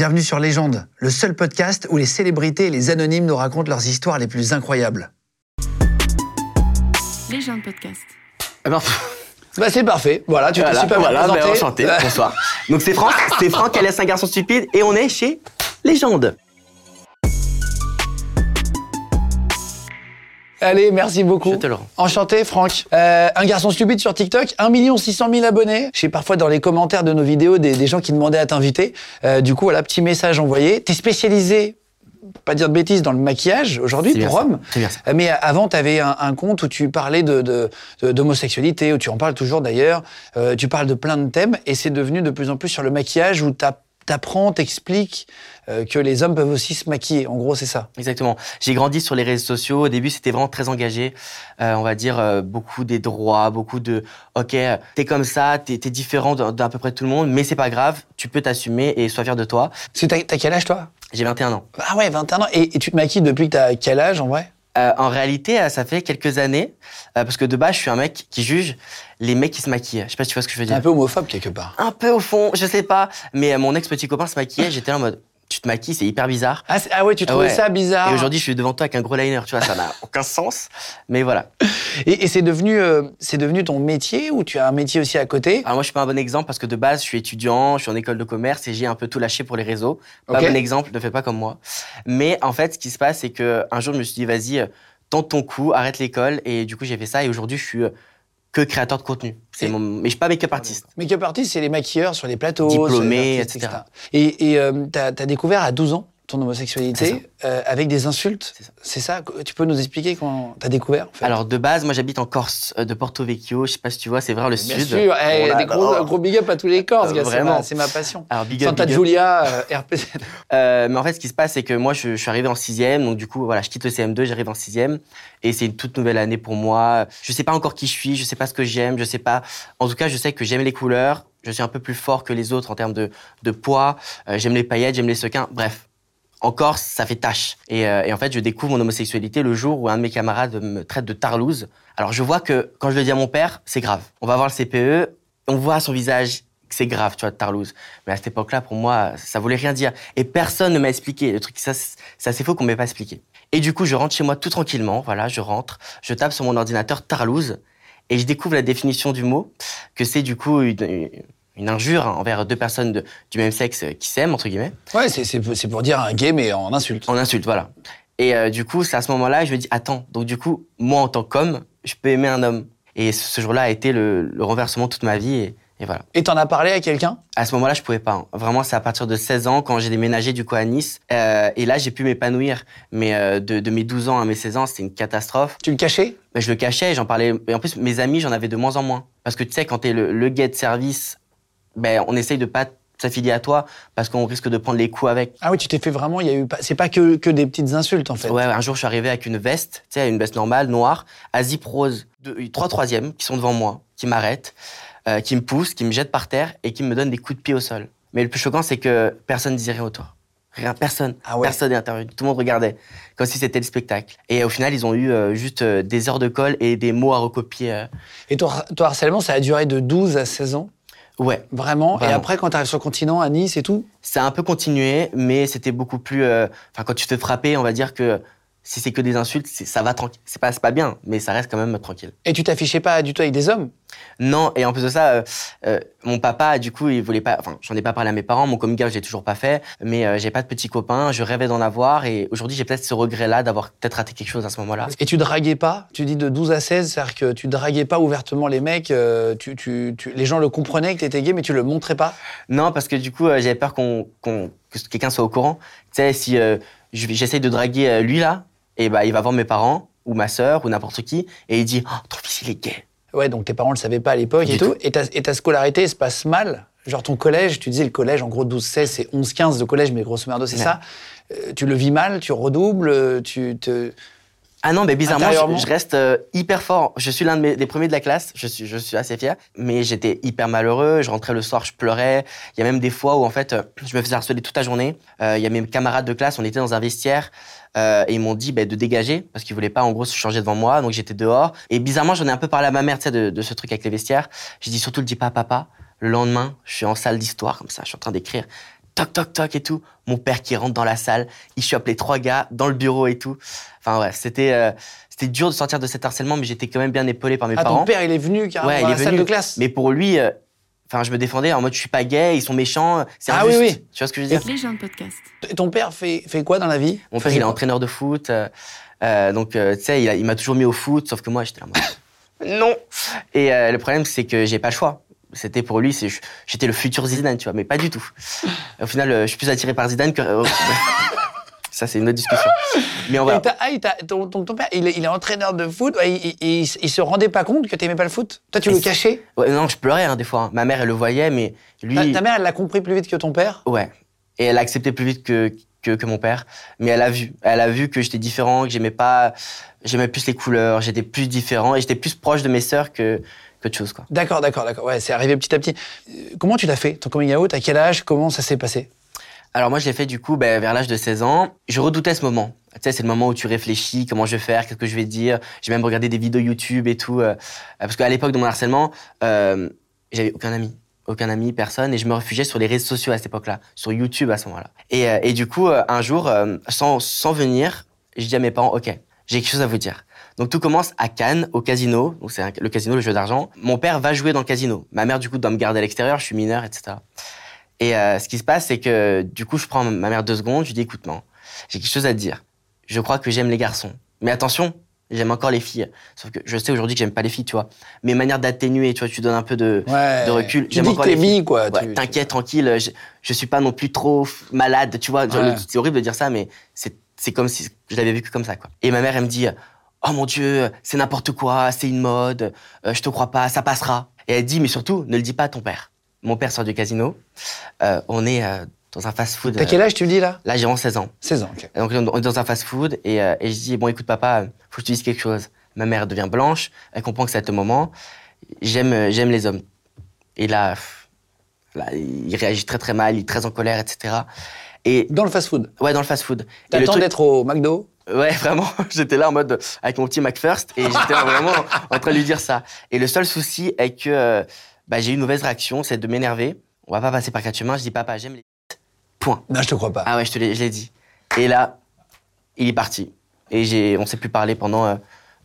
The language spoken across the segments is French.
Bienvenue sur Légende, le seul podcast où les célébrités et les anonymes nous racontent leurs histoires les plus incroyables. Légende podcast. Eh ben, Bah, c'est parfait, voilà, tu t'es voilà, super bien voilà, présenté. enchanté, bonsoir. Donc c'est Franck, c'est Franck alias un garçon stupide et on est chez Légende. Allez, merci beaucoup. Le rends. Enchanté, Franck. Euh, un garçon stupide sur TikTok, 1 600 000 abonnés. J'ai parfois dans les commentaires de nos vidéos des, des gens qui demandaient à t'inviter. Euh, du coup, voilà, petit message envoyé. T'es spécialisé, pour pas dire de bêtises, dans le maquillage aujourd'hui pour ça. hommes. Euh, Mais avant, tu avais un, un compte où tu parlais de, de- de- d'homosexualité, où tu en parles toujours d'ailleurs. Euh, tu parles de plein de thèmes et c'est devenu de plus en plus sur le maquillage où t'as- t'apprends, t'expliques euh, que les hommes peuvent aussi se maquiller. En gros, c'est ça. Exactement. J'ai grandi sur les réseaux sociaux. Au début, c'était vraiment très engagé. Euh, on va dire euh, beaucoup des droits, beaucoup de OK, t'es comme ça, t'es es différent d'à peu près tout le monde, mais c'est pas grave, tu peux t'assumer et sois fier de toi. Parce que t'as quel âge, toi? J'ai 21 ans. Ah ouais, 21 ans. Et, et tu te maquilles depuis que t'as quel âge, en vrai? Euh, en réalité, euh, ça fait quelques années, euh, parce que de base, je suis un mec qui juge les mecs qui se maquillent. Je sais pas si tu vois ce que je veux T'es un dire. peu homophobe, quelque part. Un peu au fond, je sais pas. Mais euh, mon ex-petit copain se maquillait, j'étais en mode, tu te maquilles, c'est hyper bizarre. Ah, ah ouais, tu Ah trouvais ouais. ça bizarre Et aujourd'hui, je suis devant toi avec un gros liner, tu vois, ça n'a aucun sens. Mais voilà. Et, et c'est devenu, euh, c'est devenu ton métier ou tu as un métier aussi à côté? Alors moi, je suis pas un bon exemple parce que de base, je suis étudiant, je suis en école de commerce et j'ai un peu tout lâché pour les réseaux. Pas Ok. bon exemple, ne fais pas comme moi. Mais en fait, ce qui se passe, c'est que un jour, je me suis dit, vas-y, euh, tente ton coup, arrête l'école. Et du coup, j'ai fait ça. Et aujourd'hui, je suis euh, que créateur de contenu. C'est mon... Mais je suis pas make-up artiste. Make-up artist, c'est les maquilleurs sur les plateaux. Diplômés, etc. Et, et euh, t'as as découvert à 12 ans ton homosexualité euh, avec des insultes. C'est ça. Tu peux nous expliquer comment t'as découvert en fait? Alors de base, moi j'habite en Corse, euh, de Porto Vecchio. Je sais pas si tu vois, c'est vers le Bien sud. sûr, eh, a- des gros, oh. gros big up à tous les Corses, Euh, c'est vraiment. ma- c'est ma, passion. Alors big up, Santa big up. Giulia, euh, RPZ. Euh, mais en fait, ce qui se passe, c'est que moi, je, je suis arrivé en sixième, donc du coup, voilà, je quitte le CM2, j'arrive en sixième, et c'est une toute nouvelle année pour moi. Je sais pas encore qui je suis, je sais pas ce que j'aime, je sais pas. En tout cas, je sais que j'aime les couleurs, je suis un peu plus fort que les autres en termes de, de poids. j'aime les paillettes, j'aime les sequins. Bref, en Corse, ça fait tâche. Et, euh, et en fait, je découvre mon homosexualité le jour où un de mes camarades me traite de tarlouse. Alors, je vois que quand je le dis à mon père, c'est grave. On va voir le CPE, on voit à son visage que c'est grave, tu vois, de tarlouse. Mais à cette époque-là, pour moi, ça voulait rien dire. Et personne ne m'a expliqué. Le truc, ça, c'est assez faux qu'on m'ait pas expliqué. Et du coup, je rentre chez moi tout tranquillement. Voilà, je rentre, je tape sur mon ordinateur tarlouse et je découvre la définition du mot, que c'est du coup une injure envers deux personnes de- du même sexe qui s'aiment, entre guillemets. Ouais, c'est- c'est c'est pour dire un gay, mais en insulte. En insulte, voilà. Et euh, du coup, c'est à ce moment-là, je me dis, attends, donc du coup, moi en tant qu'homme, je peux aimer un homme. Et ce jour-là a été le, le renversement de toute ma vie. Et, et voilà. Et t'en as parlé à quelqu'un? À ce moment-là, je pouvais pas. hein. Vraiment, c'est à partir de 16 ans, quand j'ai déménagé du coup à Nice. Euh, et là, j'ai pu m'épanouir. Mais euh, de, de mes 12 ans à mes 16 ans, c'était une catastrophe. Tu le cachais? Je le cachais, j'en parlais. Et en plus, mes amis, j'en avais de moins en moins. Parce que tu sais, quand t'es le, le gay de service, ben, on essaye de pas s'affilier à toi parce qu'on risque de prendre les coups avec. Ah oui, tu t'es fait vraiment. Il y a eu. C'est pas que, que des petites insultes en fait. Ouais, un jour, je suis arrivé avec une veste, tu sais, une veste normale, noire, à zip rose. De, trois troisièmes qui sont devant moi, qui m'arrêtent, euh, qui me poussent, qui me jettent par terre et qui me donnent des coups de pied au sol. Mais le plus choquant, c'est que personne ne disait rien autour. Rien, personne. Ah ouais. Personne n'est intervenu. Tout le monde regardait, comme si c'était le spectacle. Et au final, ils ont eu euh, juste euh, des heures de colle et des mots à recopier. euh. Et ton, ton harcèlement, ça a duré de 12 à 16 ans? Ouais, Vraiment. Et après, quand t'arrives sur le continent, à Nice et tout ça a un peu continué, mais c'était beaucoup plus. euh, Enfin, quand tu te frapper, on va dire que si c'est que des insultes, ça va tranquille. C'est pas, c'est pas bien, mais ça reste quand même tranquille. Et tu t'affichais pas du tout avec des hommes? Non, et en plus de ça, euh, euh, mon papa, du coup, il voulait pas. Enfin, j'en ai pas parlé à mes parents. Mon coming out, je l'ai toujours pas fait. Mais euh, j'ai pas de petit copain. Je rêvais d'en avoir. Et aujourd'hui, j'ai peut-être ce regret-là d'avoir peut-être raté quelque chose à ce moment-là. Et tu draguais pas? Tu dis de 12 à 16, c'est-à-dire que tu draguais pas ouvertement les mecs, euh, tu, tu, tu- les gens le comprenaient que t'étais gay, mais tu le montrais pas? Non, parce que du coup, j'avais peur qu'on, qu'on- que quelqu'un soit au courant. Tu sais, si j'essaye de draguer lui là, et bah, il va voir mes parents ou ma sœur ou n'importe qui, et il dit, oh, ton fils il est gay. Ouais, donc tes parents le savaient pas à l'époque et tout. tout. Et ta, et ta scolarité se passe mal Genre ton collège, tu disais le collège, en gros 12-16, c'est 11-15 de collège, mais grosso merdo, c'est Ouais. ça. Euh, tu le vis mal, tu redoubles, tu te... Ah non, mais bizarrement, je, je reste euh, hyper fort. Je suis l'un de mes- des premiers de la classe. Je suis, je suis assez fier. Mais j'étais hyper malheureux. Je rentrais le soir, je pleurais. Il y a même des fois où, en fait, euh, je me faisais harceler toute la journée. Euh, Il y a mes camarades de classe, on était dans un vestiaire. euh, et ils m'ont dit bah, de dégager parce qu'ils voulaient pas, en gros, se changer devant moi. Donc j'étais dehors. Et bizarrement, j'en ai un peu parlé à ma mère, tu sais, de, de ce truc avec les vestiaires. J'ai dit surtout, le dis pas à papa. Le lendemain, je suis en salle d'histoire, comme ça. Je suis en train d'écrire. Toc, toc, toc et tout. Mon père qui rentre dans la salle, il chope les trois gars dans le bureau et tout. Enfin, ouais, c'était, euh, c'était dur de sortir de cet harcèlement, mais j'étais quand même bien épaulé par mes Ah, parents. ton père, il est venu carrément Ouais, dans il la est salle venu. de classe. Mais pour lui, euh, enfin, je me défendais en mode, je suis pas gay, ils sont méchants, c'est Ah injuste. oui, oui. Tu vois ce que je veux dire? Les gens de podcast. Et ton père fait, fait quoi dans la vie? Mon père, il est entraîneur de foot. euh, euh, donc, euh, tu sais, il, m'a toujours mis au foot, sauf que moi, j'étais là. moi, non. Et euh, le problème, c'est que j'ai pas le choix. C'était pour lui, j'étais le futur Zidane, tu vois, mais pas du tout. Au final, euh, je suis plus attiré par Zidane que. euh, ça, c'est une autre discussion. Mais on va. ah, ton, ton- ton père, il est, il est entraîneur de foot. il, il- il- il se rendait pas compte que t'aimais pas le foot? Toi, tu Et le cachais? Ouais, non, je pleurais hein, des fois. hein. Ma mère, elle le voyait, mais lui. ta, ta mère, elle l'a compris plus vite que ton père? Ouais. Et elle a accepté plus vite que, que, que mon père. Mais elle a vu. Elle a vu que j'étais différent, que j'aimais pas. J'aimais plus les couleurs, j'étais plus différent et j'étais plus proche de mes sœurs que qu'autre chose, quoi. D'accord, d'accord, d'accord. Ouais, c'est arrivé petit à petit. Euh, Comment tu l'as fait, ton coming out? À quel âge? Comment ça s'est passé? Alors moi, je l'ai fait du coup ben, vers l'âge de 16 ans. Je redoutais ce moment. Tu sais, c'est le moment où tu réfléchis, comment je vais faire, qu'est-ce que je vais dire. J'ai même regardé des vidéos YouTube et tout. euh, parce qu'à l'époque de mon harcèlement, euh, j'avais aucun ami. Aucun ami, personne. Et je me réfugiais sur les réseaux sociaux à cette époque-là, sur YouTube à ce moment-là. Et, euh, et du coup, un jour, sans, sans venir, je dis à mes parents, OK, j'ai quelque chose à vous dire. Donc tout commence à Cannes, au casino. Donc c'est le casino, le jeu d'argent. Mon père va jouer dans le casino. Ma mère, du coup, doit me garder à l'extérieur. Je suis mineur, etc. Et euh, ce qui se passe, c'est que du coup, je prends ma mère deux secondes. Je lui dis, écoute, non, j'ai quelque chose à te dire. Je crois que j'aime les garçons. Mais attention, j'aime encore les filles. Sauf que je sais aujourd'hui que j'aime pas les filles, tu vois. Mes manières d'atténuer, tu vois, tu donnes un peu de, Ouais. de recul. Tu J'aime dis que t'es bi, quoi. Ouais, T'inquiète, tranquille. Je, je suis pas non plus trop malade, tu vois. Ouais. C'est horrible de dire ça, mais c'est c'est comme si je l'avais vécu comme ça, quoi. Et ma mère, elle me dit, oh mon Dieu, c'est n'importe quoi, c'est une mode, euh, je te crois pas, ça passera. Et elle dit, mais surtout, ne le dis pas à ton père. Mon père sort du casino. Euh, on est euh, dans un fast-food. T'as quel âge, tu me dis, là? Là, j'ai 11 16 ans. 16 ans, ok. Donc, on est dans un fast-food et, euh, et je dis, bon, écoute, papa, faut que je te dise quelque chose. Ma mère devient blanche, elle comprend que c'est à ce moment. J'aime, j'aime les hommes. Et là, là, il réagit très très mal, il est très en colère, etc. Et Dans le fast-food? ouais, dans le fast-food. T'attends truc- d'être au McDo? Ouais, vraiment, j'étais là en mode avec mon petit McFirst et j'étais vraiment en train de lui dire ça. Et le seul souci est que euh, bah, j'ai eu une mauvaise réaction, c'est de m'énerver. On va pas passer par quatre chemins. Je dis papa, j'aime les point. Non, je te crois pas. Ah ouais, je te l'ai, je l'ai dit. Et là, il est parti. Et j'ai, on s'est plus parlé pendant euh,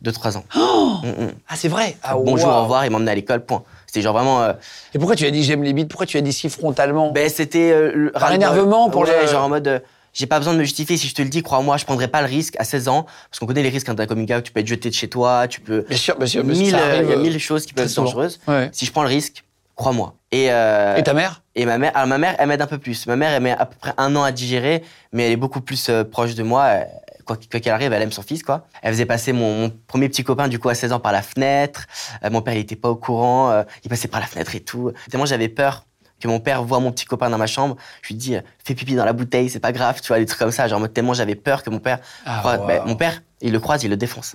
deux trois ans. Mm, mm. Ah, c'est vrai ah, Bonjour, au revoir, il m'a emmené à l'école, point. C'était genre vraiment. euh, Et pourquoi tu as dit j'aime les bites? Pourquoi tu as dit si frontalement? Ben c'était euh, Par énervement pour Ouais, le- genre en mode. J'ai pas besoin de me justifier. Si je te le dis, crois-moi, je prendrai pas le risque à 16 ans. Parce qu'on connaît les risques quand t'as coming out. Tu peux être jeté de chez toi, tu peux. Bien sûr, bien sûr. bien sûr, Mille, ça arrive, il y a mille choses qui peuvent être souvent. dangereuses. Ouais. Si je prends le risque, crois-moi. Et, euh, Et ta mère? et ma mère, alors ma mère, elle m'aide un peu plus. Ma mère, elle met à peu près un an à digérer, mais elle est beaucoup plus euh, proche de moi. Quoi qu'elle arrive, elle aime son fils, quoi. Elle faisait passer mon, mon premier petit copain, du coup, à 16 ans par la fenêtre. Euh, mon père, il était pas au courant. euh, il passait par la fenêtre et tout. Tellement j'avais peur que mon père voit mon petit copain dans ma chambre. Je lui dis, fais pipi dans la bouteille, c'est pas grave, tu vois, des trucs comme ça. Genre, tellement j'avais peur que mon père. Ah, croise- wow. ben, mon père, il le croise, il le défonce.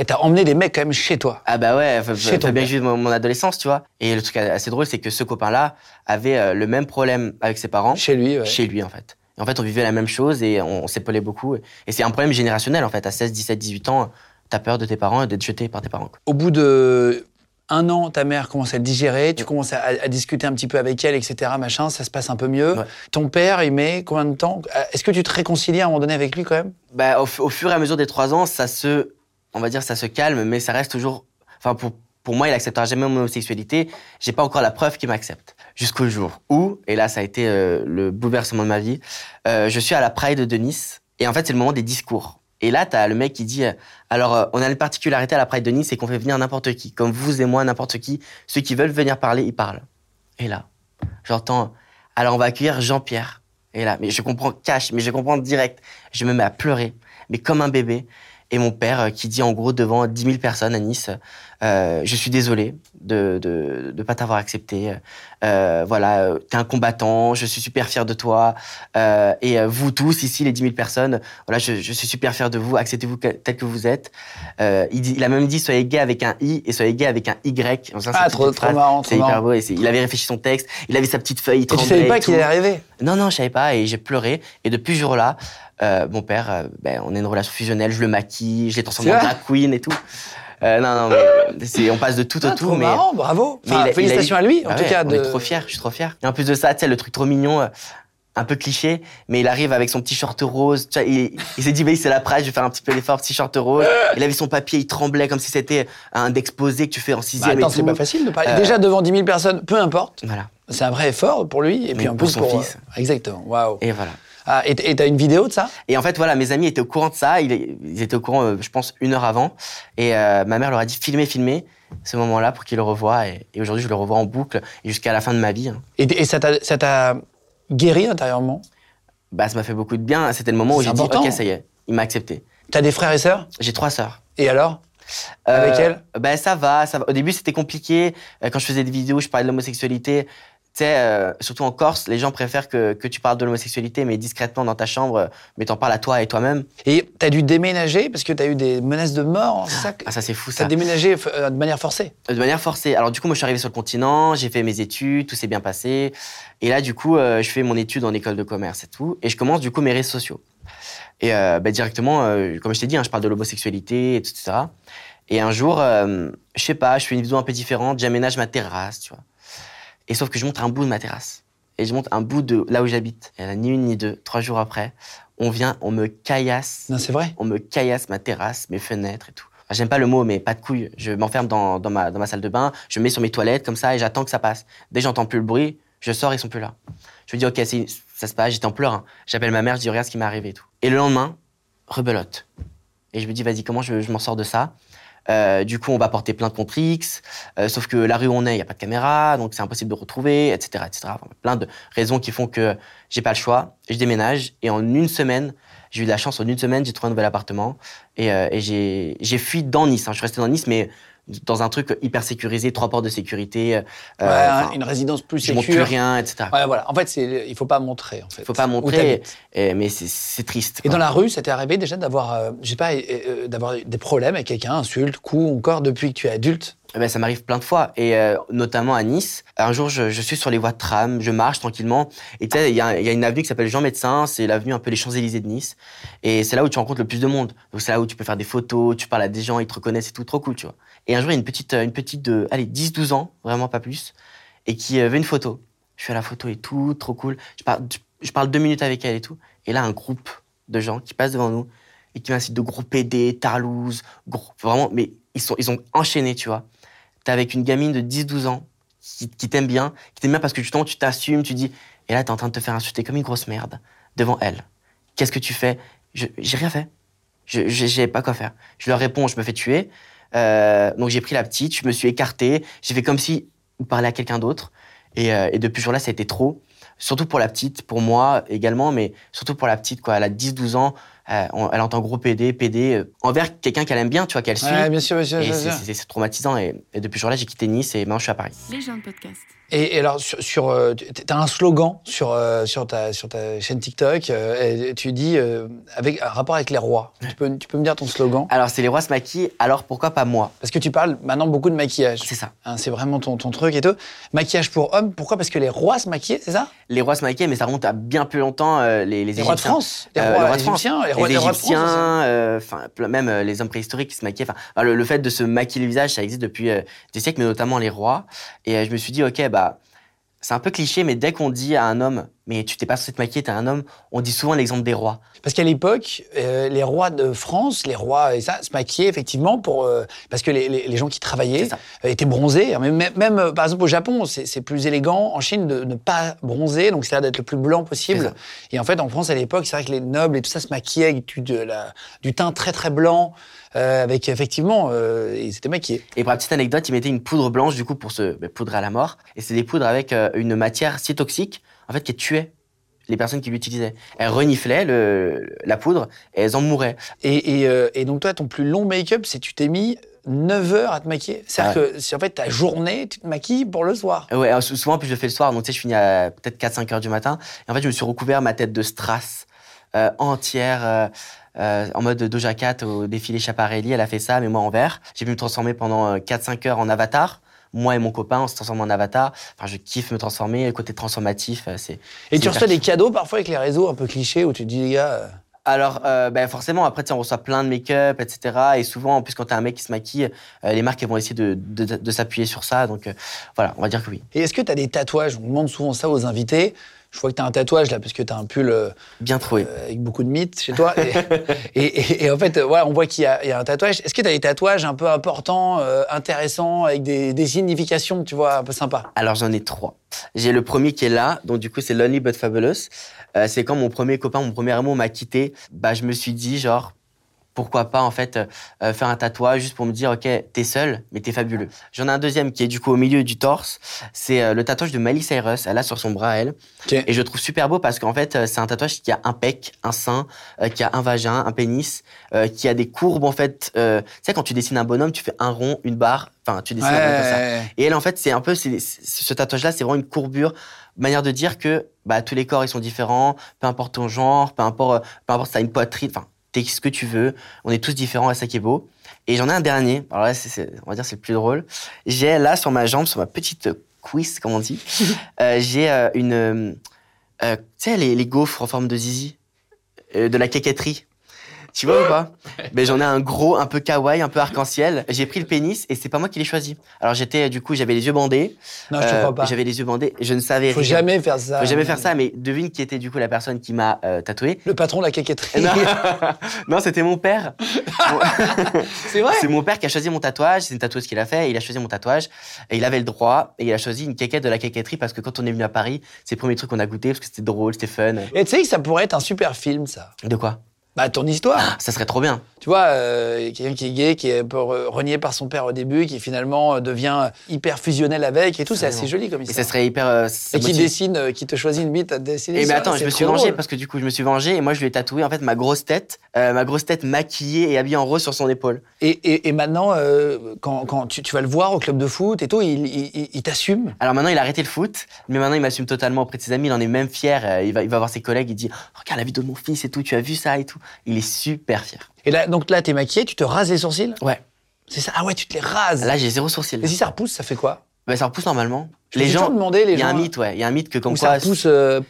Et t'as emmené des mecs quand même chez toi. Ah bah ouais, Chez ton bien vivre mon, mon adolescence, tu vois. Et le truc assez drôle, c'est que ce copain-là avait euh, le même problème avec ses parents Chez lui, ouais. chez lui, en fait. Et en fait, on vivait la même chose et on, on s'épaulait beaucoup. Et c'est un problème générationnel, en fait. À 16, 17, 18 ans, t'as peur de tes parents et d'être jeté par tes parents. quoi. Au bout de un an, ta mère commence à le digérer, tu commences à, à discuter un petit peu avec elle, etc. Machin, ça se passe un peu mieux. Ouais. Ton père, il met combien de temps Euh, Est-ce que tu te réconcilies à un moment donné avec lui quand même? Bah, au fur et à mesure des trois ans, ça se, on va dire, ça se calme, mais ça reste toujours. Enfin, pour, pour moi, il acceptera jamais mon homosexualité. J'ai pas encore la preuve qu'il m'accepte. Jusqu'au jour où, et là, ça a été euh, le bouleversement de ma vie, euh, je suis à la Pride de Nice, et en fait, c'est le moment des discours. Et là, t'as le mec qui dit, euh, alors, euh, on a une particularité à la Pride de Nice, c'est qu'on fait venir n'importe qui, comme vous et moi, n'importe qui. Ceux qui veulent venir parler, ils parlent. Et là, j'entends, alors on va accueillir Jean-Pierre. Et là, mais je comprends cash, mais je comprends direct. Je me mets à pleurer, mais comme un bébé. Et mon père euh, qui dit en gros devant 10 000 personnes à Nice, euh, je suis désolé de de, de pas t'avoir accepté. Euh, voilà, t'es un combattant, je suis super fier de toi. Euh, et euh, vous tous ici, les 10 000 personnes, voilà, je, je suis super fier de vous. Acceptez-vous tel que vous êtes. Euh, il, dit- il a même dit soyez gay avec un i et soyez gay avec un y. Ça, Ah, trop, trop marrant, trop C'est hyper marrant. beau. Et il avait réfléchi son texte, il avait sa petite feuille, il Et tu tremblait savais pas qu'il allait arriver? Non, non, je savais pas et j'ai pleuré. Et depuis ce jour-là, euh, mon père, euh, ben, on a une relation fusionnelle, je le maquille, je l'ai transformé en drag queen et tout. Euh, non, non, mais c'est- on passe de tout au Ah, tout, trop mais. marrant, bravo. Enfin, a- félicitations eu- à lui, en Ah tout ouais, cas. On de- est trop fiers, je suis trop fier. Et en plus de ça, tu sais, le truc trop mignon, euh, un peu cliché, mais il arrive avec son petit short rose. Tu vois, il, il s'est dit, bah, c'est la presse, je vais faire un petit peu l'effort, petit short rose. Il avait son papier, il tremblait comme si c'était un d'exposé que tu fais en Bah, sixième attends, et c'est tout. pas facile de parler. Euh, Déjà devant 10 000 personnes, peu importe. Voilà. C'est un vrai effort pour lui. Et puis en pour plus son pour. fils. euh, Exactement. Waouh. Et voilà. Ah, et t'as une vidéo de ça? Et en fait, voilà, mes amis étaient au courant de ça. Ils, étaient au courant, euh, je pense, une heure avant. Et euh, ma mère leur a dit filmez, filmez ce moment-là pour qu'ils le revoient. Et, et aujourd'hui, je le revois en boucle jusqu'à la fin de ma vie. hein. Et, et ça t'a- guéri intérieurement? Bah, ça m'a fait beaucoup de bien. C'était le moment où j'ai dit ok, ça y est, il m'a accepté. T'as des frères et sœurs? J'ai trois sœurs. Et alors? Avec elles? Ben ça va, ça va. Au début, c'était compliqué. Euh, Quand je faisais des vidéos, je parlais de l'homosexualité. Tu sais, euh, surtout en Corse, les gens préfèrent que, que tu parles de l'homosexualité, mais discrètement dans ta chambre, euh, mais t'en parles à toi et toi-même. Et t'as dû déménager parce que t'as eu des menaces de mort, c'est ça Ah, ça, c'est fou, T'as ça. déménagé euh, de manière forcée De manière forcée. Alors, du coup, moi, je suis arrivé sur le continent, j'ai fait mes études, tout s'est bien passé. Et là, du coup, euh, je fais mon étude en école de commerce et tout. Et je commence, du coup, mes réseaux sociaux. Et euh, bah, directement, euh, comme je t'ai dit, hein, je parle de l'homosexualité, et tout, etc. Et un jour, euh, je sais pas, je fais une vidéo un peu différente, j'aménage ma terrasse, tu vois. Et sauf que je montre un bout de ma terrasse. Et je montre un bout de là où j'habite. Et là, ni une ni deux, trois jours après, on vient, on me caillasse Non, c'est vrai on me caillasse ma terrasse, mes fenêtres et tout. Enfin, J'aime pas le mot, mais pas de couilles. Je m'enferme dans, dans, ma, dans ma salle de bain, je me mets sur mes toilettes comme ça et j'attends que ça passe. Dès que j'entends plus le bruit, je sors, ils sont plus là. Je me dis, ok, ça se passe, j'étais en pleurs. hein. J'appelle ma mère, je dis, regarde ce qui m'est arrivé et tout. Et le lendemain, rebelote. Et je me dis, vas-y, comment je, je m'en sors de ça? Euh, Du coup, on va porter plainte contre X, euh, sauf que la rue où on est, il n'y a pas de caméra, donc c'est impossible de retrouver, etc. etc. Plein de raisons qui font que j'ai pas le choix. Je déménage et en une semaine, j'ai eu de la chance, en une semaine, j'ai trouvé un nouvel appartement et, euh, et j'ai j'ai fui dans Nice. hein. Je suis resté dans Nice, mais dans un truc hyper sécurisé, trois portes de sécurité. euh, Ouais, enfin, Une résidence plus je montre plus sécure. rien, etc. Ouais, voilà. En fait, c'est- il faut pas montrer. En fait. faut pas montrer, et- mais c'est- c'est triste. Et quoi. dans la rue, ça t'est arrivé déjà d'avoir, euh, je sais pas, euh, euh, d'avoir des problèmes avec quelqu'un, insulte, coup, encore depuis que tu es adulte? Eh ben, ça m'arrive plein de fois, et euh, notamment à Nice. Un jour, je, je suis sur les voies de tram, je marche tranquillement, et tu sais, il y, a il y a une avenue qui s'appelle Jean Médecin, c'est l'avenue un peu les Champs-Élysées de Nice, et c'est là où tu rencontres le plus de monde. Donc c'est là où tu peux faire des photos, tu parles à des gens, ils te reconnaissent et tout, trop cool, tu vois. Et un jour, il y a une petite, euh, une petite de, allez, 10-12 ans, vraiment pas plus, et qui euh, veut une photo. Je fais la photo et tout, trop cool. Je parle, deux minutes avec elle et tout, et là, un groupe de gens qui passent devant nous, et qui m'incitent de gros PD, tarlouse, gros, vraiment, mais ils, sont, ils ont enchaîné, tu vois t'es avec une gamine de 10-12 ans qui, t'aime bien, qui t'aime bien parce que justement tu t'assumes, tu dis, et là t'es en train de te faire insulter comme une grosse merde devant elle. Qu'est-ce que tu fais? J'ai rien fait. Je pas quoi faire. Je leur réponds, je me fais tuer. Euh, donc j'ai pris la petite, je me suis écarté, j'ai fait comme si on parlait à quelqu'un d'autre. Et, euh, et depuis ce jour-là, ça a été trop. Surtout pour la petite, pour moi également, mais surtout pour la petite, quoi. Elle a 10-12 ans, euh, on- elle entend gros PD, PD, euh, envers quelqu'un qu'elle aime bien, tu vois, qu'elle suit. Ouais, bien sûr, bien sûr. Et bien c'est- sûr. c'est c'est traumatisant. Et, et depuis ce jour-là, j'ai quitté Nice et maintenant je suis à Paris. Les gens de podcast. Et, et alors, sur, sur, euh, tu as un slogan sur, euh, sur, ta, sur ta chaîne TikTok. euh, et tu dis euh, avec un rapport avec les rois. Tu peux, tu peux me dire ton slogan Alors, c'est les rois se maquillent, alors pourquoi pas moi? Parce que tu parles maintenant beaucoup de maquillage. C'est ça. Hein, c'est vraiment ton, ton truc et tout. Maquillage pour hommes. Pourquoi? Parce que les rois se maquillaient, c'est ça? Les rois se maquillent, mais ça remonte à bien plus longtemps, euh, les, les Les rois de Égyptiens. France. Les Euh, rois, les rois de France. égyptiens. Les rois, les les rois de France. Euh, même euh, les hommes préhistoriques qui se maquillaient. Enfin, le, le fait de se maquiller le visage, ça existe depuis euh, des siècles, mais notamment les rois. Et euh, je me suis dit, ok, bah c'est un peu cliché, mais dès qu'on dit à un homme, mais tu t'es pas censé te maquiller, t'es un homme, on dit souvent l'exemple des rois. Parce qu'à l'époque, euh, les rois de France, les rois et ça, se maquillaient effectivement pour euh, parce que les, les- les gens qui travaillaient euh, étaient bronzés. Même, même, même, par exemple au Japon, c'est plus élégant en Chine de ne pas bronzer, donc c'est-à-dire d'être le plus blanc possible. Et en fait, en France à l'époque, c'est vrai que les nobles et tout ça se maquillaient avec du, de la- du teint très très blanc, euh, avec effectivement, euh, ils étaient maquillés. Et pour la petite anecdote, ils mettaient une poudre blanche du coup pour se bah, poudrer à la mort. Et c'est des poudres avec euh, une matière si toxique en fait qui tuait les personnes qui l'utilisaient. Elles reniflaient le, la poudre et elles en mouraient. Et, et, euh, et donc toi, ton plus long make-up, c'est tu t'es mis 9 heures à te maquiller. C'est-à-dire que c'est en fait ta journée, tu te maquilles pour le soir. Ouais, alors, souvent, en plus, je le fais le soir, donc tu sais, je finis à peut-être 4-5 heures du matin. Et en fait, je me suis recouvert ma tête de strass euh, entière, euh, euh, en mode Doja Cat au défilé Chaparelli. Elle a fait ça, mais moi en vert. J'ai pu me transformer pendant euh, 4-5 heures en avatar. Moi et mon copain, on se transforme en avatar. Enfin, je kiffe me transformer. Le côté transformatif, euh, c'est. Et tu reçois des cadeaux parfois avec les réseaux un peu clichés où tu te dis, les gars, euh, Alors, euh, ben, forcément, après, on reçoit plein de make-up, etc. Et souvent, en plus, quand t'as un mec qui se maquille, euh, les marques, elles vont essayer de, de, de s'appuyer sur ça. Donc, voilà, on va dire que oui. et est-ce que tu as des tatouages? On demande souvent ça aux invités. Je vois que tu as un tatouage là, parce que tu as un pull euh, Bien trouvé. euh, avec beaucoup de mythes chez toi. Et, et- et- et en fait, euh, ouais, on voit qu'il y, a il y a un tatouage. Est-ce que tu as des tatouages un peu importants, euh, intéressants, avec des, des significations, tu vois, un peu sympas? Alors j'en ai trois. J'ai le premier qui est là, donc du coup c'est Lonely but Fabulous. C'est quand mon premier copain, mon premier amour m'a quitté, bah je me suis dit genre pourquoi pas en fait euh, euh, faire un tatouage juste pour me dire ok t'es seul mais t'es fabuleux. J'en ai un deuxième qui est du coup au milieu du torse, c'est euh, le tatouage de Miley Cyrus, elle a sur son bras elle, et je le trouve super beau parce qu'en fait euh, c'est un tatouage qui a un pec, un sein, qui a un vagin, un pénis, qui a des courbes en fait. tu sais quand tu dessines un bonhomme tu fais un rond, une barre, enfin tu dessines un bonhomme comme ça. Ouais. Et elle, en fait, c'est un peu, ce tatouage-là, c'est vraiment une courbure, manière de dire que bah, tous les corps, ils sont différents, peu importe ton genre, peu importe, peu importe si t'as une poitrine, enfin, t'es ce que tu veux, on est tous différents, et ça qui est beau. Et j'en ai un dernier, alors là, on va dire c'est le plus drôle. J'ai là, sur ma jambe, sur ma petite cuisse, comme on dit, euh, j'ai euh, une, euh, tu sais, les, les gaufres en forme de zizi, de la caquetterie. Tu vois ou pas Ben j'en ai un gros, un peu kawaii, un peu arc-en-ciel. J'ai pris le pénis et c'est pas moi qui l'ai choisi. Alors j'étais, du coup, j'avais les yeux bandés. Non, je te Euh, crois pas. J'avais les yeux bandés. Je ne savais Faut rien. jamais faire ça. Faut jamais faire ça. Mais devine qui était du coup la personne qui m'a euh, tatoué. Le patron de la caquetterie. non, Non, c'était mon père. c'est vrai C'est mon père qui a choisi mon tatouage. C'est une tatoueuse qu'il a fait. Il a choisi mon tatouage et il avait le droit. Et il a choisi une caquette de la caquetterie parce que quand on est venu à Paris, c'est le premier truc qu'on a goûté parce que c'était drôle, c'était fun. Et tu sais que ça pourrait être un super film, ça. De quoi? Bah, ton histoire. Ça serait trop bien. Tu vois, euh, quelqu'un qui est gay, qui est un peu re- renié par son père au début, qui finalement euh, devient hyper fusionnel avec et tout, c'est assez joli comme Et histoire. ça serait hyper. euh, Et qui dessine, euh, qui te choisit une bite à dessiner. Et mais ça, attends, je me suis vengé drôle. parce que du coup, je me suis vengé et moi, je lui ai tatoué en fait ma grosse tête, ma grosse tête maquillée et habillée en rose sur son épaule. Et, et, et maintenant, quand, quand tu, tu vas le voir au club de foot et tout, il, il, il- il t'assume. Alors maintenant, il a arrêté le foot, mais maintenant, il m'assume totalement auprès de ses amis. Il en est même fier. Il va, il va voir ses collègues. Il dit Regarde la vidéo de mon fils et tout, tu as vu ça et tout. Il est super fier. Et là, donc là, t'es maquillé, tu te rases les sourcils? Ouais. C'est ça? Ah ouais, tu te les rases Là, j'ai zéro sourcil. Et si ça repousse, ça fait quoi? Bah, ça repousse normalement. Je les gens. demandé, les Il y a gens. un mythe, ouais. Il y a un mythe que comme où quoi. ça repousse. euh,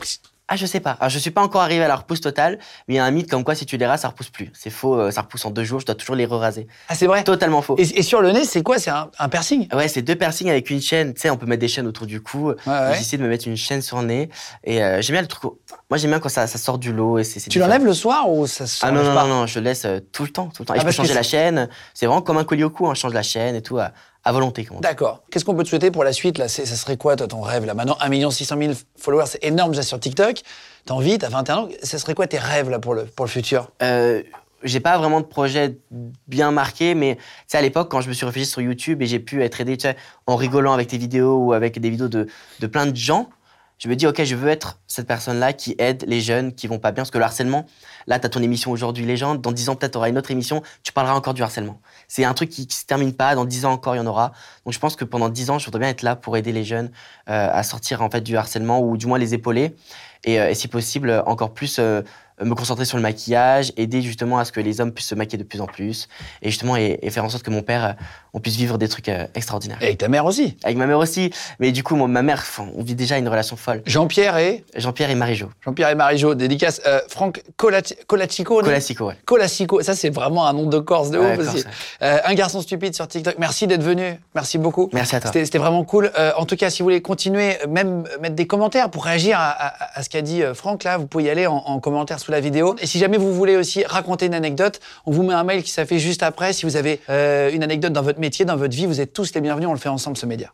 Ah, je sais pas. Alors, je suis pas encore arrivé à la repousse totale, mais il y a un mythe comme quoi si tu les rases, ça repousse plus. C'est faux. euh, Ça repousse en deux jours. Je dois toujours les re-raser. Ah, c'est vrai? Totalement faux. et, et sur le nez, c'est quoi? C'est un, un piercing? Ouais, c'est deux piercings avec une chaîne. Tu sais, on peut mettre des chaînes autour du cou. Ouais, ouais. J'ai essayé de me mettre une chaîne sur le nez. Et euh, j'aime bien le truc. Moi, j'aime bien quand ça, ça sort du lot. Et c'est, Tu l'enlèves le soir ou ça se Ah non, non, pas? non, non, je laisse euh, tout le temps. Tout le temps. Et Ah, je peux changer la chaîne. C'est vraiment comme un collier au cou. hein. Je change la chaîne et tout à, à volonté. D'accord. Qu'est-ce qu'on peut te souhaiter pour la suite là Ça serait quoi, toi, ton rêve là? Maintenant, 1 600 000 followers, c'est énorme déjà sur TikTok. T'as envie, t'as 21 ans. Ça serait quoi tes rêves là pour le, pour le futur? Euh, j'ai pas vraiment de projet bien marqué, mais tu sais, à l'époque, quand je me suis réfugié sur YouTube et j'ai pu être aidé en rigolant avec tes vidéos ou avec des vidéos de, de plein de gens, je me dis, OK, je veux être cette personne-là qui aide les jeunes qui vont pas bien. Parce que le harcèlement, là, tu as ton émission aujourd'hui, Légende. Dans 10 ans, peut-être, tu auras une autre émission, tu parleras encore du harcèlement. C'est un truc qui, qui se termine pas. Dans 10 ans encore, il y en aura. Donc, je pense que pendant 10 ans, je voudrais bien être là pour aider les jeunes euh, à sortir en fait du harcèlement ou du moins les épauler. Et, euh, et si possible, encore plus euh, me concentrer sur le maquillage, aider justement à ce que les hommes puissent se maquiller de plus en plus. Et justement, et, et faire en sorte que mon père, euh, on puisse vivre des trucs euh, extraordinaires. Et avec ta mère aussi. Avec ma mère aussi. Mais du coup, moi, ma mère, on vit déjà une relation folle. Jean-Pierre et Jean-Pierre et Marie-Jo. Jean-Pierre et Marie-Jo, dédicace. Euh, Franck Colati- Colassico, ouais. Colassico, ça c'est vraiment un nom de Corse de ouf aussi. Euh, un garçon stupide sur TikTok. Merci d'être venu. Merci beaucoup. Merci à toi. C'était vraiment cool. En tout cas, si vous voulez continuer, même mettre des commentaires pour réagir à, à- à ce qu'a dit Franck, là, vous pouvez y aller en, en commentaire sous la vidéo. Et si jamais vous voulez aussi raconter une anecdote, on vous met un mail qui s'affiche juste après. Si vous avez euh, une anecdote dans votre métier, dans votre vie, vous êtes tous les bienvenus. On le fait ensemble, ce média.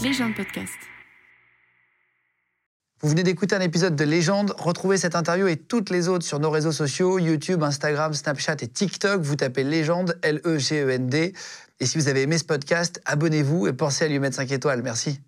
Légende podcast. Vous venez d'écouter un épisode de Légende. Retrouvez cette interview et toutes les autres sur nos réseaux sociaux, YouTube, Instagram, Snapchat et TikTok. Vous tapez Légende, L-E-G-E-N-D. Et si vous avez aimé ce podcast, abonnez-vous et pensez à lui mettre 5 étoiles. Merci.